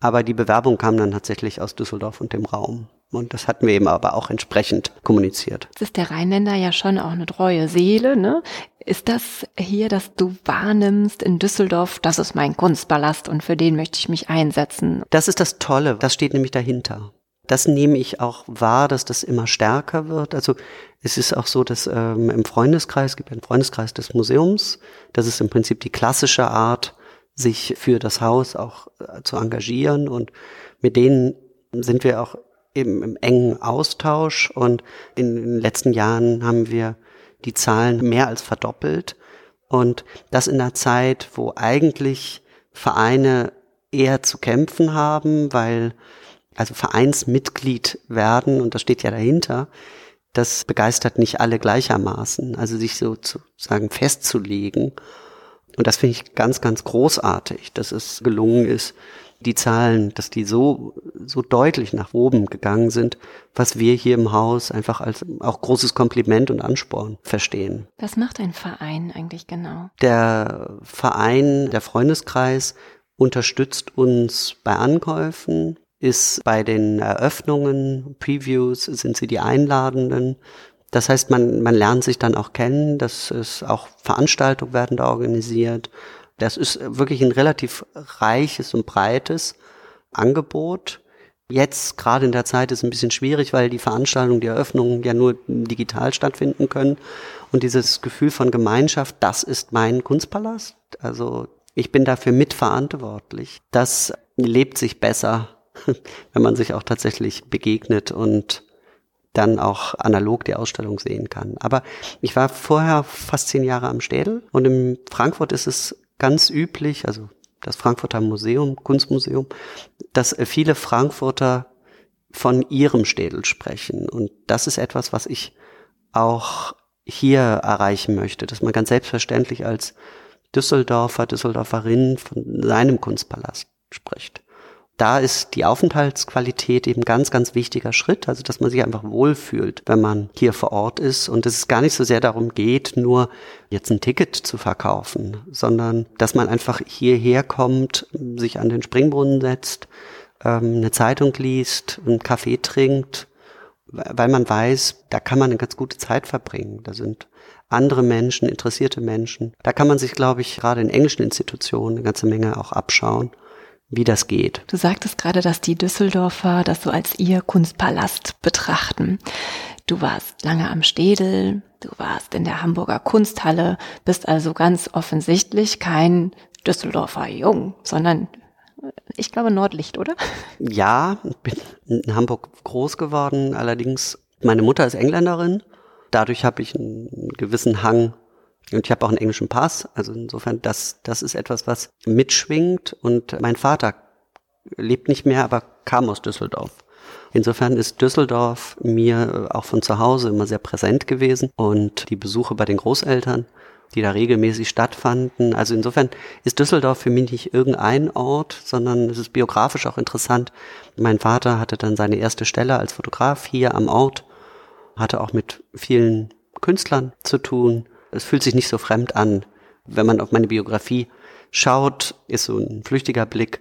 aber die Bewerbung kam dann tatsächlich aus Düsseldorf und dem Raum. Und das hatten wir eben aber auch entsprechend kommuniziert. Das ist der Rheinländer ja schon auch eine treue Seele, ne? Ist das hier, dass du wahrnimmst in Düsseldorf, das ist mein Kunstballast und für den möchte ich mich einsetzen? Das ist das Tolle, das steht nämlich dahinter. Das nehme ich auch wahr, dass das immer stärker wird. Also es ist auch so, dass ähm, im Freundeskreis, es gibt einen Freundeskreis des Museums, das ist im Prinzip die klassische Art, sich für das Haus auch äh, zu engagieren und mit denen sind wir auch eben im engen Austausch und in den letzten Jahren haben wir die Zahlen mehr als verdoppelt. Und das in einer Zeit, wo eigentlich Vereine eher zu kämpfen haben, weil also Vereinsmitglied werden, und das steht ja dahinter, das begeistert nicht alle gleichermaßen. Also sich sozusagen festzulegen. Und das finde ich ganz, ganz großartig, dass es gelungen ist, die Zahlen, dass die so, so deutlich nach oben gegangen sind, was wir hier im Haus einfach als auch großes Kompliment und Ansporn verstehen. Was macht ein Verein eigentlich genau? Der Verein, der Freundeskreis unterstützt uns bei Ankäufen, ist bei den Eröffnungen, Previews, sind sie die Einladenden. Das heißt, man, man lernt sich dann auch kennen, dass es auch Veranstaltungen werden da organisiert das ist wirklich ein relativ reiches und breites Angebot. Jetzt gerade in der Zeit ist es ein bisschen schwierig, weil die Veranstaltungen, die Eröffnungen ja nur digital stattfinden können. Und dieses Gefühl von Gemeinschaft, das ist mein Kunstpalast. Also ich bin dafür mitverantwortlich. Das lebt sich besser, [LAUGHS] wenn man sich auch tatsächlich begegnet und dann auch analog die Ausstellung sehen kann. Aber ich war vorher fast zehn Jahre am Städel und in Frankfurt ist es ganz üblich, also das Frankfurter Museum, Kunstmuseum, dass viele Frankfurter von ihrem Städel sprechen. Und das ist etwas, was ich auch hier erreichen möchte, dass man ganz selbstverständlich als Düsseldorfer, Düsseldorferin von seinem Kunstpalast spricht da ist die Aufenthaltsqualität eben ganz, ganz wichtiger Schritt, also dass man sich einfach wohlfühlt, wenn man hier vor Ort ist und es gar nicht so sehr darum geht, nur jetzt ein Ticket zu verkaufen, sondern dass man einfach hierher kommt, sich an den Springbrunnen setzt, ähm, eine Zeitung liest, einen Kaffee trinkt, weil man weiß, da kann man eine ganz gute Zeit verbringen. Da sind andere Menschen, interessierte Menschen. Da kann man sich, glaube ich, gerade in englischen Institutionen eine ganze Menge auch abschauen wie das geht. Du sagtest gerade, dass die Düsseldorfer das so als ihr Kunstpalast betrachten. Du warst lange am Städel, du warst in der Hamburger Kunsthalle, bist also ganz offensichtlich kein Düsseldorfer Jung, sondern äh, ich glaube Nordlicht, oder? Ja, ich bin in Hamburg groß geworden, allerdings meine Mutter ist Engländerin. Dadurch habe ich einen gewissen Hang und ich habe auch einen englischen Pass. Also insofern, das, das ist etwas, was mitschwingt. Und mein Vater lebt nicht mehr, aber kam aus Düsseldorf. Insofern ist Düsseldorf mir auch von zu Hause immer sehr präsent gewesen. Und die Besuche bei den Großeltern, die da regelmäßig stattfanden. Also insofern ist Düsseldorf für mich nicht irgendein Ort, sondern es ist biografisch auch interessant. Mein Vater hatte dann seine erste Stelle als Fotograf hier am Ort, hatte auch mit vielen Künstlern zu tun. Es fühlt sich nicht so fremd an. Wenn man auf meine Biografie schaut, ist so ein flüchtiger Blick,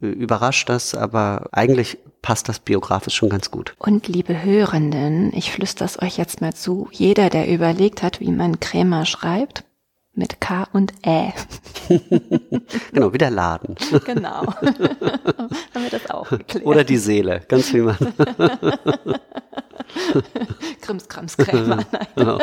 äh, überrascht das, aber eigentlich passt das biografisch schon ganz gut. Und liebe Hörenden, ich flüstere es euch jetzt mal zu. Jeder, der überlegt hat, wie man Krämer schreibt, mit K und Ä. [LAUGHS] genau, wie der Laden. [LAUGHS] Genau. [LAUGHS] Haben wir das auch geklärt. Oder die Seele, ganz wie man. Krimskrams Krämer. Genau.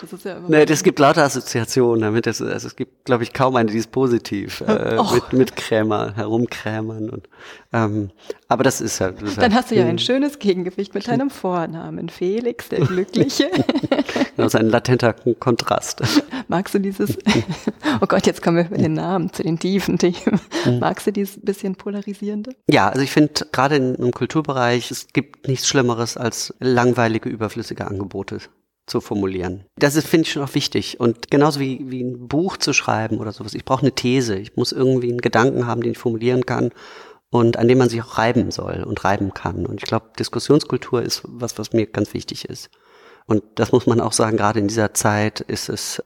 Das ist ja immer. Nee, das gibt lauter Assoziationen damit. Das, also es gibt, glaube ich, kaum eine, die ist positiv. Äh, [LAUGHS] mit, mit Krämer, herumkrämern und ähm, aber das ist ja. Das Dann hast du ja ein schönes Gegengewicht mit deinem [LAUGHS] Vornamen. Felix, der Glückliche. [LAUGHS] genau, so ein latenter Kontrast. Magst du dieses, oh Gott, jetzt kommen wir über den Namen zu den tiefen Themen. Mhm. Magst du dieses bisschen polarisierende? Ja, also ich finde gerade im Kulturbereich, es gibt nichts Schlimmeres als langweilige, überflüssige Angebote zu formulieren. Das ist, finde ich, schon auch wichtig. Und genauso wie, wie ein Buch zu schreiben oder sowas. Ich brauche eine These. Ich muss irgendwie einen Gedanken haben, den ich formulieren kann und an dem man sich auch reiben soll und reiben kann. Und ich glaube, Diskussionskultur ist was, was mir ganz wichtig ist. Und das muss man auch sagen, gerade in dieser Zeit ist es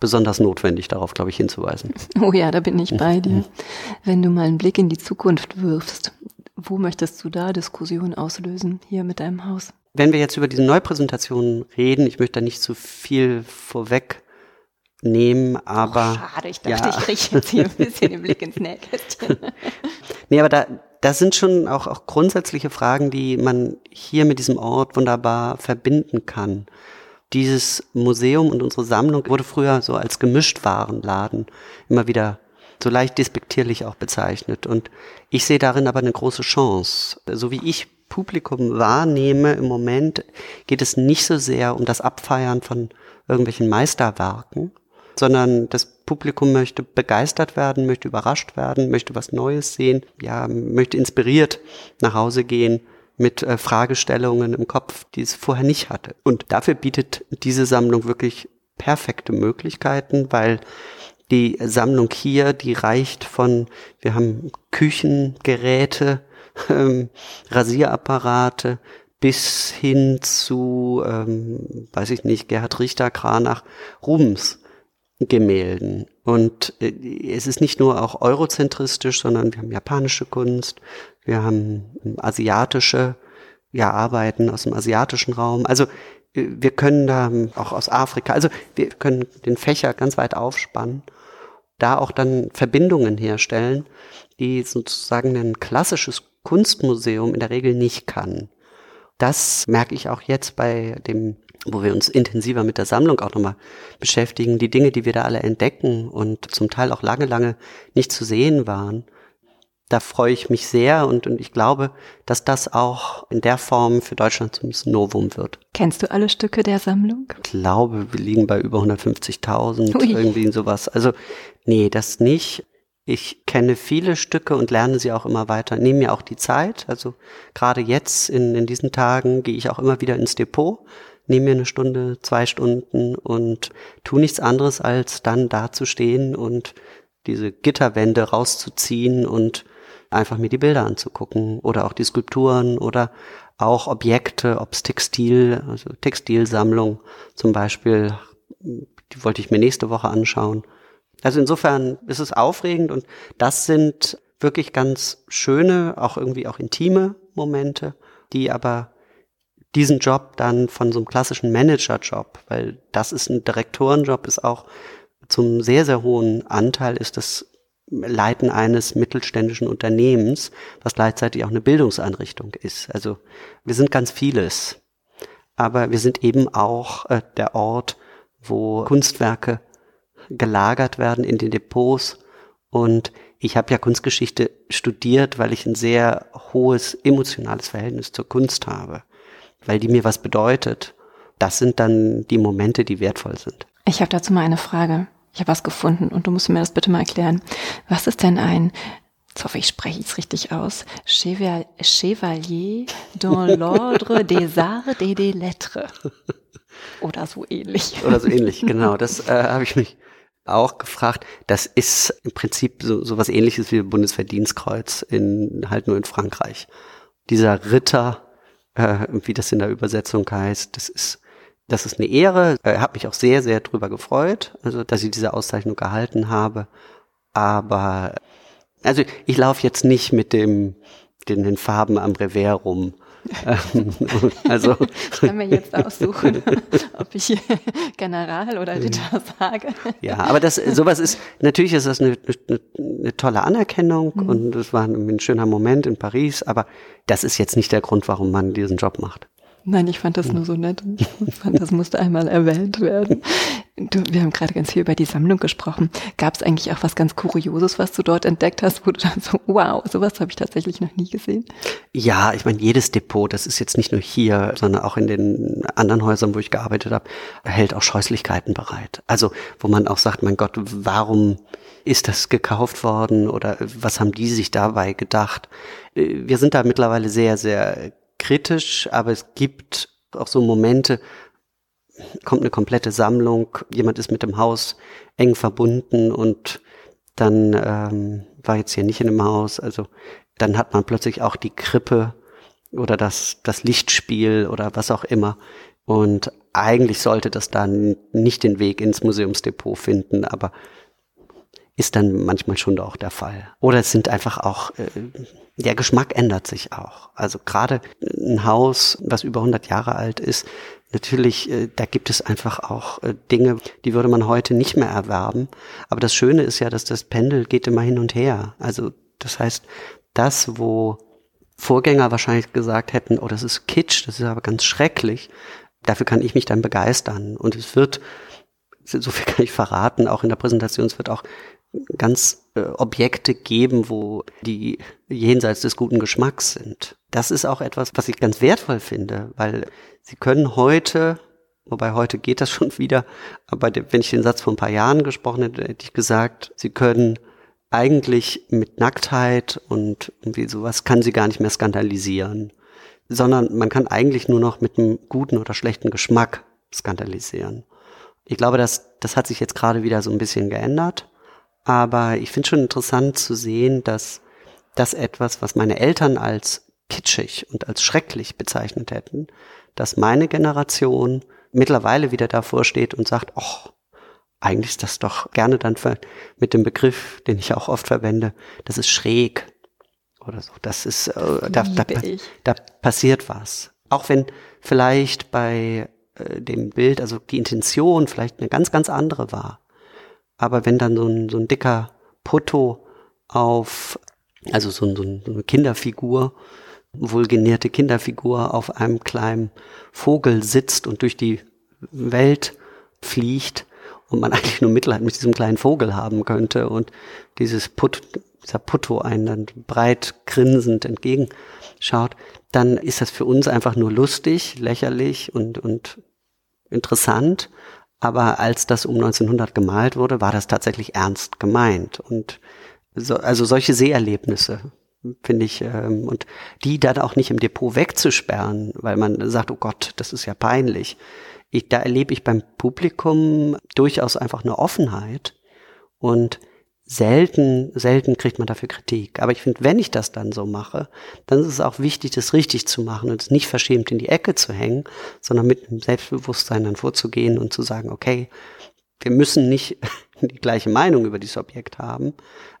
besonders notwendig, darauf, glaube ich, hinzuweisen. Oh ja, da bin ich bei dir. [LAUGHS] Wenn du mal einen Blick in die Zukunft wirfst, wo möchtest du da Diskussionen auslösen hier mit deinem Haus? Wenn wir jetzt über diese Neupräsentation reden, ich möchte da nicht zu viel vorwegnehmen, aber. Oh, schade, ich dachte, ja. ich kriege jetzt hier ein bisschen den Blick ins Nähkästchen. [LAUGHS] nee, aber da, das sind schon auch, auch grundsätzliche Fragen, die man hier mit diesem Ort wunderbar verbinden kann. Dieses Museum und unsere Sammlung wurde früher so als Gemischtwarenladen immer wieder so leicht despektierlich auch bezeichnet. Und ich sehe darin aber eine große Chance. So wie ich Publikum wahrnehme im Moment, geht es nicht so sehr um das Abfeiern von irgendwelchen Meisterwerken, sondern das Publikum möchte begeistert werden, möchte überrascht werden, möchte was Neues sehen, ja, möchte inspiriert nach Hause gehen mit äh, Fragestellungen im Kopf, die es vorher nicht hatte. Und dafür bietet diese Sammlung wirklich perfekte Möglichkeiten, weil die Sammlung hier, die reicht von, wir haben Küchengeräte, [LAUGHS] ähm, Rasierapparate bis hin zu, ähm, weiß ich nicht, Gerhard Richter, Kranach, Rubens Gemälden. Und äh, es ist nicht nur auch eurozentristisch, sondern wir haben japanische Kunst, wir haben asiatische ja, Arbeiten aus dem asiatischen Raum. Also äh, wir können da auch aus Afrika, also wir können den Fächer ganz weit aufspannen, da auch dann Verbindungen herstellen, die sozusagen ein klassisches Kunstmuseum in der Regel nicht kann. Das merke ich auch jetzt bei dem, wo wir uns intensiver mit der Sammlung auch nochmal beschäftigen, die Dinge, die wir da alle entdecken und zum Teil auch lange, lange nicht zu sehen waren. Da freue ich mich sehr und, und ich glaube, dass das auch in der Form für Deutschland zumindest ein Novum wird. Kennst du alle Stücke der Sammlung? Ich glaube, wir liegen bei über 150.000, irgendwie sowas. Also, nee, das nicht. Ich kenne viele Stücke und lerne sie auch immer weiter. Nehme mir auch die Zeit. Also gerade jetzt in, in diesen Tagen gehe ich auch immer wieder ins Depot, nehme mir eine Stunde, zwei Stunden und tu nichts anderes, als dann da zu stehen und diese Gitterwände rauszuziehen und einfach mir die Bilder anzugucken oder auch die Skulpturen oder auch Objekte, ob es Textil, also Textilsammlung zum Beispiel, die wollte ich mir nächste Woche anschauen. Also insofern ist es aufregend und das sind wirklich ganz schöne, auch irgendwie auch intime Momente, die aber diesen Job dann von so einem klassischen Managerjob, weil das ist ein Direktorenjob, ist auch zum sehr, sehr hohen Anteil ist das Leiten eines mittelständischen Unternehmens, was gleichzeitig auch eine Bildungseinrichtung ist. Also wir sind ganz vieles, aber wir sind eben auch äh, der Ort, wo Kunstwerke gelagert werden in den Depots. Und ich habe ja Kunstgeschichte studiert, weil ich ein sehr hohes emotionales Verhältnis zur Kunst habe, weil die mir was bedeutet. Das sind dann die Momente, die wertvoll sind. Ich habe dazu mal eine Frage. Ich habe was gefunden und du musst mir das bitte mal erklären. Was ist denn ein, jetzt hoffe ich, spreche es richtig aus, Chevalier dans l'ordre [LAUGHS] des arts et des lettres? Oder so ähnlich. Oder so ähnlich, genau. Das äh, habe ich mich auch gefragt. Das ist im Prinzip so, so was ähnliches wie Bundesverdienstkreuz in, halt nur in Frankreich. Dieser Ritter, äh, wie das in der Übersetzung heißt, das ist das ist eine Ehre. Ich habe mich auch sehr, sehr drüber gefreut, also dass ich diese Auszeichnung gehalten habe. Aber also ich laufe jetzt nicht mit dem den, den Farben am Revers rum. Ähm, [LAUGHS] also ich kann mir jetzt aussuchen, [LAUGHS] ob ich [LAUGHS] General oder Ritter sage. Ja, aber das sowas ist natürlich ist das eine, eine, eine tolle Anerkennung mhm. und es war ein, ein schöner Moment in Paris, aber das ist jetzt nicht der Grund, warum man diesen Job macht. Nein, ich fand das nur so nett. Ich fand, das musste einmal erwähnt werden. Du, wir haben gerade ganz viel über die Sammlung gesprochen. Gab es eigentlich auch was ganz Kurioses, was du dort entdeckt hast, wo du dann so, wow, sowas habe ich tatsächlich noch nie gesehen? Ja, ich meine, jedes Depot, das ist jetzt nicht nur hier, sondern auch in den anderen Häusern, wo ich gearbeitet habe, hält auch Scheußlichkeiten bereit. Also, wo man auch sagt, mein Gott, warum ist das gekauft worden oder was haben die sich dabei gedacht? Wir sind da mittlerweile sehr, sehr kritisch, aber es gibt auch so Momente, kommt eine komplette Sammlung, jemand ist mit dem Haus eng verbunden und dann ähm, war jetzt hier nicht in dem Haus, also dann hat man plötzlich auch die Krippe oder das, das Lichtspiel oder was auch immer. Und eigentlich sollte das dann nicht den Weg ins Museumsdepot finden, aber ist dann manchmal schon auch der Fall. Oder es sind einfach auch, äh, der Geschmack ändert sich auch. Also gerade ein Haus, was über 100 Jahre alt ist, natürlich, äh, da gibt es einfach auch äh, Dinge, die würde man heute nicht mehr erwerben. Aber das Schöne ist ja, dass das Pendel geht immer hin und her. Also das heißt, das, wo Vorgänger wahrscheinlich gesagt hätten, oh, das ist Kitsch, das ist aber ganz schrecklich, dafür kann ich mich dann begeistern. Und es wird, so viel kann ich verraten, auch in der Präsentation, es wird auch ganz äh, Objekte geben, wo die jenseits des guten Geschmacks sind. Das ist auch etwas, was ich ganz wertvoll finde, weil sie können heute, wobei heute geht das [LAUGHS] schon wieder, aber wenn ich den Satz vor ein paar Jahren gesprochen hätte, hätte ich gesagt, sie können eigentlich mit Nacktheit und irgendwie sowas kann sie gar nicht mehr skandalisieren, sondern man kann eigentlich nur noch mit einem guten oder schlechten Geschmack skandalisieren. Ich glaube, das, das hat sich jetzt gerade wieder so ein bisschen geändert. Aber ich finde schon interessant zu sehen, dass das etwas, was meine Eltern als kitschig und als schrecklich bezeichnet hätten, dass meine Generation mittlerweile wieder davor steht und sagt, ach, eigentlich ist das doch gerne dann mit dem Begriff, den ich auch oft verwende, das ist schräg oder so. Das ist, äh, da, da, da, passiert was. Auch wenn vielleicht bei äh, dem Bild, also die Intention vielleicht eine ganz, ganz andere war. Aber wenn dann so ein, so ein dicker Putto auf, also so, ein, so eine Kinderfigur, wohlgenährte Kinderfigur auf einem kleinen Vogel sitzt und durch die Welt fliegt und man [LAUGHS] eigentlich nur Mitleid mit diesem kleinen Vogel haben könnte und dieses Put, dieser Putto einen dann breit grinsend entgegenschaut, dann ist das für uns einfach nur lustig, lächerlich und, und interessant. Aber als das um 1900 gemalt wurde, war das tatsächlich ernst gemeint. Und so, also solche Seherlebnisse finde ich, ähm, und die dann auch nicht im Depot wegzusperren, weil man sagt, oh Gott, das ist ja peinlich. Ich, da erlebe ich beim Publikum durchaus einfach eine Offenheit und selten, selten kriegt man dafür Kritik. Aber ich finde, wenn ich das dann so mache, dann ist es auch wichtig, das richtig zu machen und es nicht verschämt in die Ecke zu hängen, sondern mit einem Selbstbewusstsein dann vorzugehen und zu sagen, okay, wir müssen nicht [LAUGHS] die gleiche Meinung über dieses Objekt haben,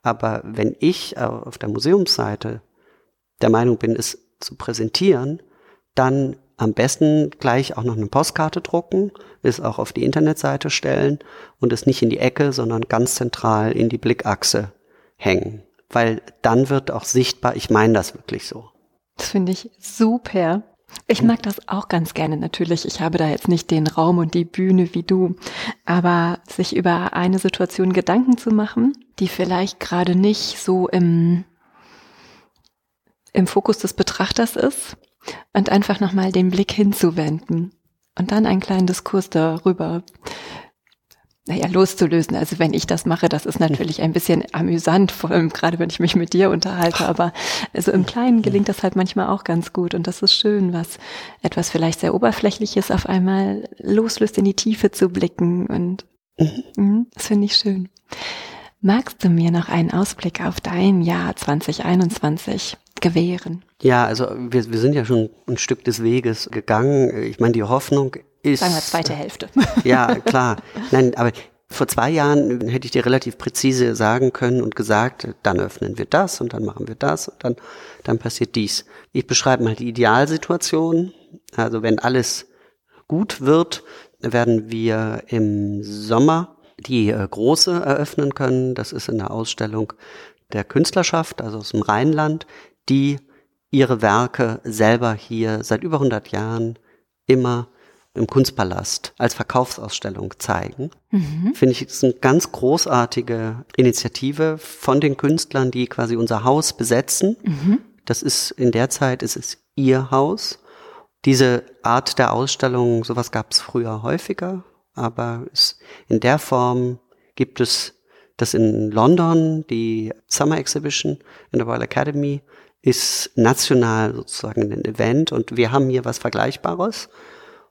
aber wenn ich auf der Museumsseite der Meinung bin, es zu präsentieren, dann am besten gleich auch noch eine Postkarte drucken, es auch auf die Internetseite stellen und es nicht in die Ecke, sondern ganz zentral in die Blickachse hängen. Weil dann wird auch sichtbar, ich meine das wirklich so. Das finde ich super. Ich mag das auch ganz gerne natürlich. Ich habe da jetzt nicht den Raum und die Bühne wie du, aber sich über eine Situation Gedanken zu machen, die vielleicht gerade nicht so im, im Fokus des Betrachters ist, und einfach nochmal den Blick hinzuwenden und dann einen kleinen Diskurs darüber naja, loszulösen. Also wenn ich das mache, das ist natürlich ein bisschen amüsant, vor allem gerade wenn ich mich mit dir unterhalte, aber also im Kleinen gelingt das halt manchmal auch ganz gut und das ist schön, was etwas vielleicht sehr oberflächliches auf einmal loslöst, in die Tiefe zu blicken und mhm. mhm das finde ich schön. Magst du mir noch einen Ausblick auf dein Jahr 2021 gewähren? Ja, also wir, wir sind ja schon ein Stück des Weges gegangen. Ich meine, die Hoffnung ist. Sagen wir zweite Hälfte. [LAUGHS] Ja, klar. Nein, aber vor zwei Jahren hätte ich dir relativ präzise sagen können und gesagt, dann öffnen wir das und dann machen wir das und dann, dann passiert dies. Ich beschreibe mal die Idealsituation. Also wenn alles gut wird, werden wir im Sommer die äh, große eröffnen können. Das ist in der Ausstellung der Künstlerschaft, also aus dem Rheinland, die ihre Werke selber hier seit über 100 Jahren immer im Kunstpalast als Verkaufsausstellung zeigen. Mhm. Finde ich, ist eine ganz großartige Initiative von den Künstlern, die quasi unser Haus besetzen. Mhm. Das ist in der Zeit, ist es ihr Haus. Diese Art der Ausstellung, sowas gab es früher häufiger, aber es, in der Form gibt es das in London, die Summer Exhibition in der Royal Academy ist national sozusagen ein Event und wir haben hier was Vergleichbares.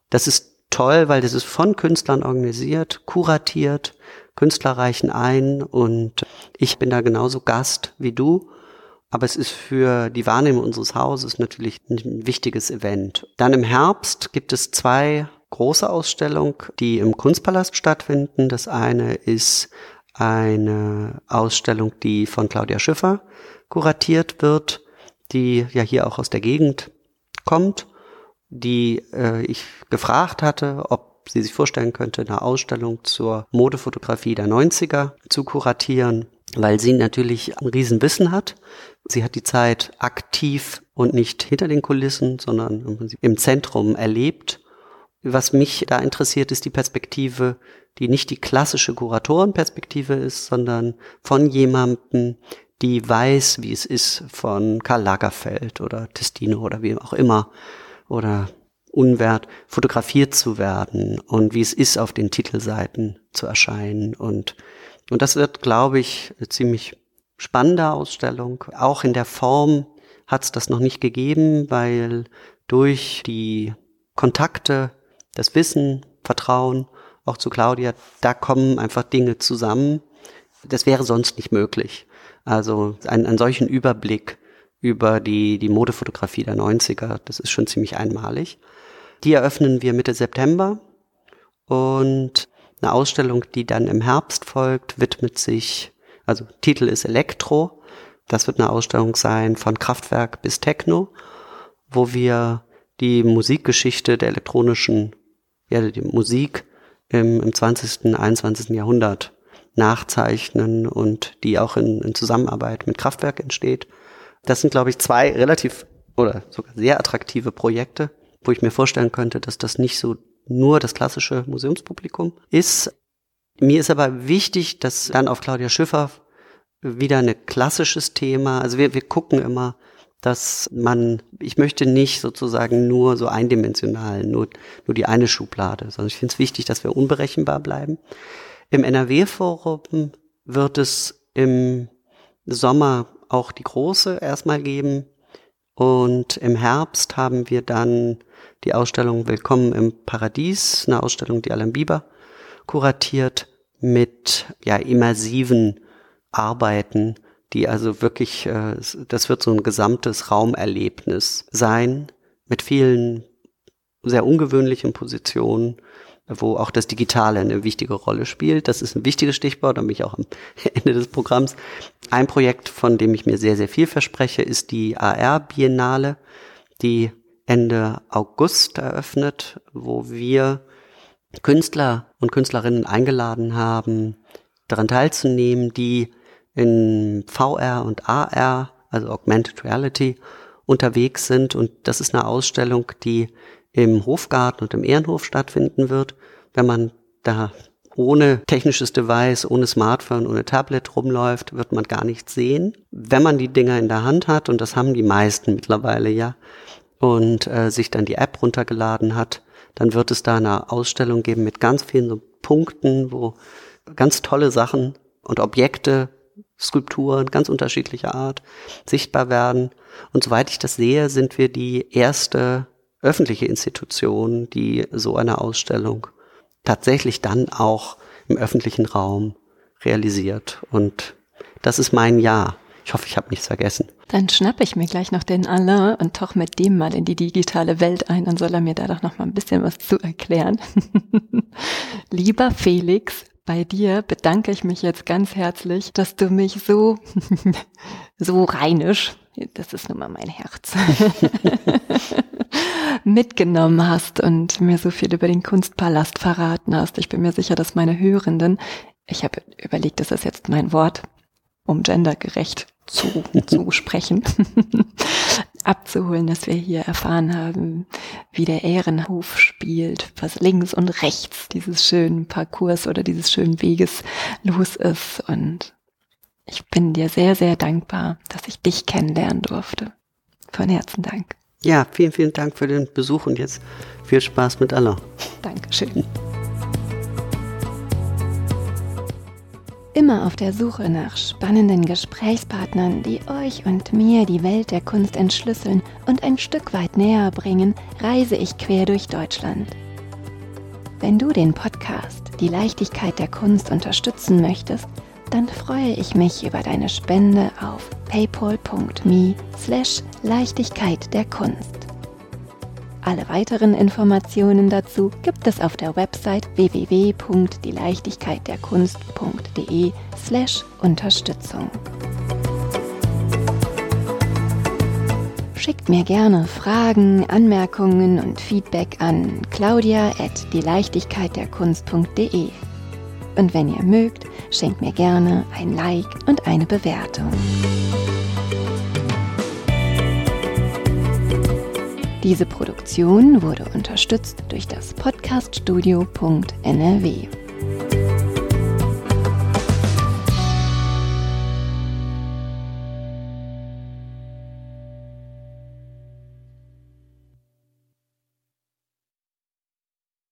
Das ist toll, weil das ist von Künstlern organisiert, kuratiert, Künstler reichen ein und ich bin da genauso Gast wie du. Aber es ist für die Wahrnehmung unseres Hauses natürlich ein wichtiges Event. Dann im Herbst gibt es zwei große Ausstellungen, die im Kunstpalast stattfinden. Das eine ist eine Ausstellung, die von Claudia Schiffer kuratiert wird, die ja hier auch aus der Gegend kommt die äh, ich gefragt hatte, ob sie sich vorstellen könnte, eine Ausstellung zur Modefotografie der 90er zu kuratieren, weil sie natürlich ein Riesenwissen hat. Sie hat die Zeit aktiv und nicht hinter den Kulissen, sondern im Zentrum erlebt. Was mich da interessiert, ist die Perspektive, die nicht die klassische Kuratorenperspektive ist, sondern von jemandem, die weiß, wie es ist, von Karl Lagerfeld oder Testino oder wie auch immer oder Unwert fotografiert zu werden und wie es ist, auf den Titelseiten zu erscheinen. Und, und das wird, glaube ich, eine ziemlich spannende Ausstellung. Auch in der Form hat es das noch nicht gegeben, weil durch die Kontakte, das Wissen, Vertrauen, auch zu Claudia, da kommen einfach Dinge zusammen. Das wäre sonst nicht möglich. Also einen, einen solchen Überblick über die, die Modefotografie der 90er. Das ist schon ziemlich einmalig. Die eröffnen wir Mitte September und eine Ausstellung, die dann im Herbst folgt, widmet sich, also Titel ist Elektro. Das wird eine Ausstellung sein von Kraftwerk bis Techno, wo wir die Musikgeschichte der elektronischen, ja, die Musik im, im 20., 21. Jahrhundert nachzeichnen und die auch in, in Zusammenarbeit mit Kraftwerk entsteht. Das sind, glaube ich, zwei relativ oder sogar sehr attraktive Projekte, wo ich mir vorstellen könnte, dass das nicht so nur das klassische Museumspublikum ist. Mir ist aber wichtig, dass dann auf Claudia Schiffer wieder ein klassisches Thema, also wir, wir gucken immer, dass man, ich möchte nicht sozusagen nur so eindimensional, nur, nur die eine Schublade, sondern ich finde es wichtig, dass wir unberechenbar bleiben. Im NRW-Forum wird es im Sommer auch die große erstmal geben. Und im Herbst haben wir dann die Ausstellung Willkommen im Paradies, eine Ausstellung, die Alan Bieber kuratiert mit ja immersiven Arbeiten, die also wirklich, äh, das wird so ein gesamtes Raumerlebnis sein mit vielen sehr ungewöhnlichen Positionen, wo auch das Digitale eine wichtige Rolle spielt. Das ist ein wichtiges Stichwort, da bin ich auch am [LAUGHS] Ende des Programms. Ein Projekt, von dem ich mir sehr, sehr viel verspreche, ist die AR-Biennale, die Ende August eröffnet, wo wir Künstler und Künstlerinnen eingeladen haben, daran teilzunehmen, die in VR und AR, also Augmented Reality, unterwegs sind. Und das ist eine Ausstellung, die im Hofgarten und im Ehrenhof stattfinden wird. Wenn man da ohne technisches Device, ohne Smartphone, ohne Tablet rumläuft, wird man gar nichts sehen. Wenn man die Dinger in der Hand hat, und das haben die meisten mittlerweile ja, und äh, sich dann die App runtergeladen hat, dann wird es da eine Ausstellung geben mit ganz vielen so Punkten, wo ganz tolle Sachen und Objekte, Skulpturen ganz unterschiedlicher Art sichtbar werden. Und soweit ich das sehe, sind wir die erste öffentliche Institution, die so eine Ausstellung tatsächlich dann auch im öffentlichen Raum realisiert. Und das ist mein Jahr. Ich hoffe, ich habe nichts vergessen. Dann schnappe ich mir gleich noch den Alain und tauche mit dem mal in die digitale Welt ein. Dann soll er mir da doch noch mal ein bisschen was zu erklären. [LAUGHS] Lieber Felix, bei dir bedanke ich mich jetzt ganz herzlich, dass du mich so, [LAUGHS] so rheinisch, das ist nun mal mein Herz, [LAUGHS] mitgenommen hast und mir so viel über den Kunstpalast verraten hast. Ich bin mir sicher, dass meine Hörenden, ich habe überlegt, das ist jetzt mein Wort, um gendergerecht zu, [LAUGHS] zu sprechen, [LAUGHS] abzuholen, dass wir hier erfahren haben, wie der Ehrenhof spielt, was links und rechts dieses schönen Parcours oder dieses schönen Weges los ist. Und ich bin dir sehr, sehr dankbar, dass ich dich kennenlernen durfte. Von Herzen Dank. Ja, vielen, vielen Dank für den Besuch und jetzt viel Spaß mit Allah. Dankeschön. Immer auf der Suche nach spannenden Gesprächspartnern, die euch und mir die Welt der Kunst entschlüsseln und ein Stück weit näher bringen, reise ich quer durch Deutschland. Wenn du den Podcast Die Leichtigkeit der Kunst unterstützen möchtest, dann freue ich mich über deine Spende auf paypal.me slash Leichtigkeit der Kunst. Alle weiteren Informationen dazu gibt es auf der Website www.dieleichtigkeitderkunst.de slash Unterstützung. Schickt mir gerne Fragen, Anmerkungen und Feedback an claudia at dieleichtigkeitderkunst.de. Und wenn ihr mögt, schenkt mir gerne ein Like und eine Bewertung. Diese Produktion wurde unterstützt durch das Podcaststudio.nrw.